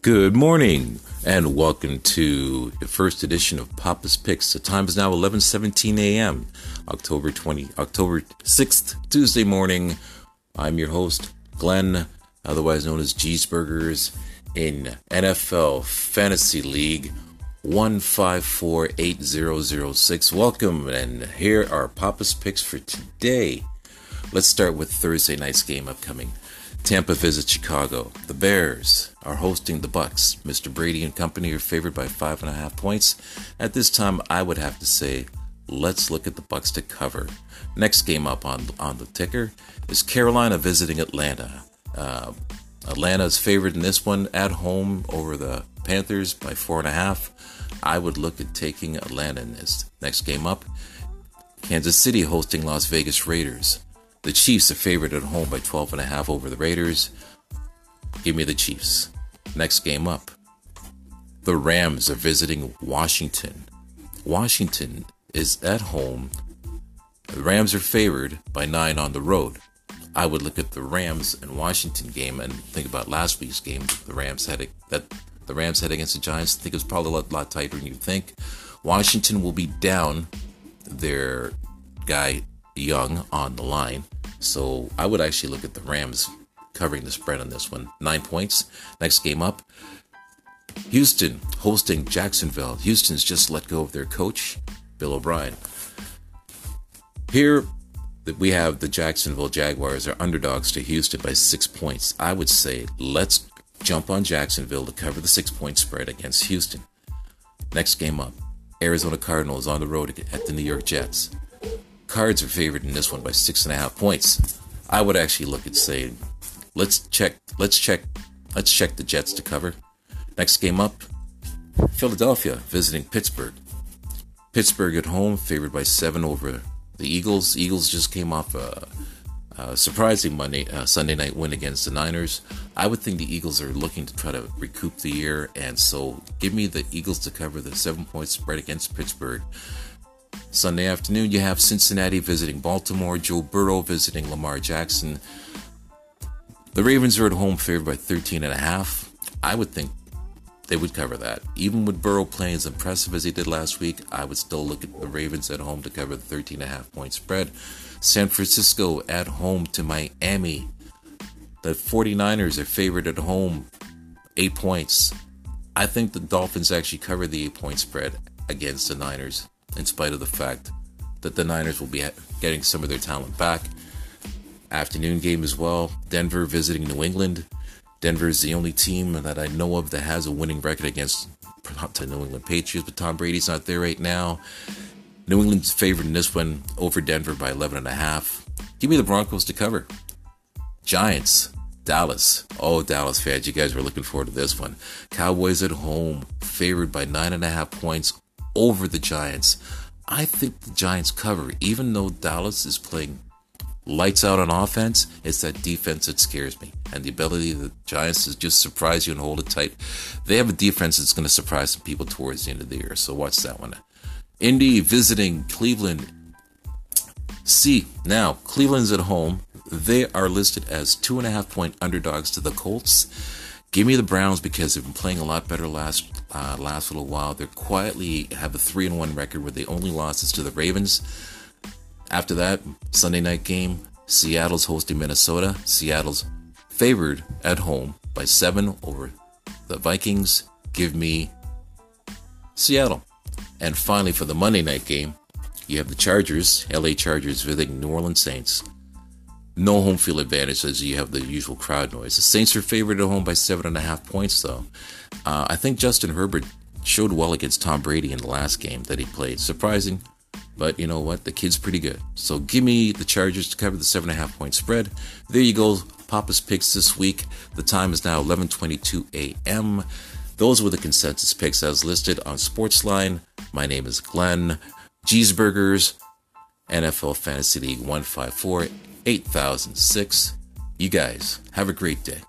Good morning and welcome to the first edition of Papa's Picks. The time is now 11:17 a.m. October 20 October 6th, Tuesday morning. I'm your host, Glenn, otherwise known as Cheeseburgers in NFL Fantasy League 1548006. Welcome and here are Papa's Picks for today. Let's start with Thursday night's game upcoming. Tampa visits Chicago. The Bears are hosting the Bucks. Mr. Brady and company are favored by five and a half points. At this time, I would have to say, let's look at the Bucks to cover. Next game up on on the ticker is Carolina visiting Atlanta. Uh, Atlanta is favored in this one at home over the Panthers by four and a half. I would look at taking Atlanta in this. Next game up, Kansas City hosting Las Vegas Raiders. The Chiefs are favored at home by 12 and a half over the Raiders. Give me the Chiefs. Next game up. The Rams are visiting Washington. Washington is at home. The Rams are favored by 9 on the road. I would look at the Rams and Washington game and think about last week's game. The Rams had a, that the Rams had against the Giants. I think it was probably a lot, lot tighter than you think. Washington will be down their guy Young on the line. So I would actually look at the Rams covering the spread on this one. Nine points. Next game up. Houston hosting Jacksonville. Houston's just let go of their coach, Bill O'Brien. Here we have the Jacksonville Jaguars are underdogs to Houston by six points. I would say let's jump on Jacksonville to cover the six point spread against Houston. Next game up. Arizona Cardinals on the road at the New York Jets. Cards are favored in this one by six and a half points. I would actually look at saying, let's check, let's check, let's check the Jets to cover. Next game up, Philadelphia visiting Pittsburgh. Pittsburgh at home, favored by seven over the Eagles. Eagles just came off a, a surprising Monday, uh, Sunday night win against the Niners. I would think the Eagles are looking to try to recoup the year, and so give me the Eagles to cover the seven point spread against Pittsburgh. Sunday afternoon, you have Cincinnati visiting Baltimore, Joe Burrow visiting Lamar Jackson. The Ravens are at home favored by 13 and a half. I would think they would cover that. Even with Burrow playing as impressive as he did last week, I would still look at the Ravens at home to cover the 13 and a half point spread. San Francisco at home to Miami. The 49ers are favored at home, 8 points. I think the Dolphins actually cover the 8 point spread against the Niners in spite of the fact that the Niners will be getting some of their talent back. Afternoon game as well. Denver visiting New England. Denver is the only team that I know of that has a winning record against the New England Patriots, but Tom Brady's not there right now. New England's favored in this one over Denver by 11 and a half. Give me the Broncos to cover. Giants, Dallas. Oh, Dallas fans, you guys were looking forward to this one. Cowboys at home, favored by nine and a half points over the Giants. I think the Giants cover, even though Dallas is playing lights out on offense, it's that defense that scares me. And the ability of the Giants to just surprise you and hold it tight. They have a defense that's going to surprise some people towards the end of the year. So watch that one. Indy visiting Cleveland. See, now, Cleveland's at home. They are listed as two and a half point underdogs to the Colts. Give me the Browns because they've been playing a lot better last uh, last little while. They quietly have a three and one record where they only losses to the Ravens. After that Sunday night game, Seattle's hosting Minnesota. Seattle's favored at home by seven over the Vikings. Give me Seattle. And finally, for the Monday night game, you have the Chargers, LA Chargers, visiting New Orleans Saints no home field advantage as you have the usual crowd noise. The Saints are favored at home by seven and a half points, though. Uh, I think Justin Herbert showed well against Tom Brady in the last game that he played. Surprising, but you know what? The kid's pretty good. So give me the Chargers to cover the seven and a half point spread. There you go. Papa's picks this week. The time is now 11:22 a.m. Those were the consensus picks as listed on Sportsline. My name is Glenn. Cheeseburgers, NFL Fantasy League 154 8006. You guys have a great day.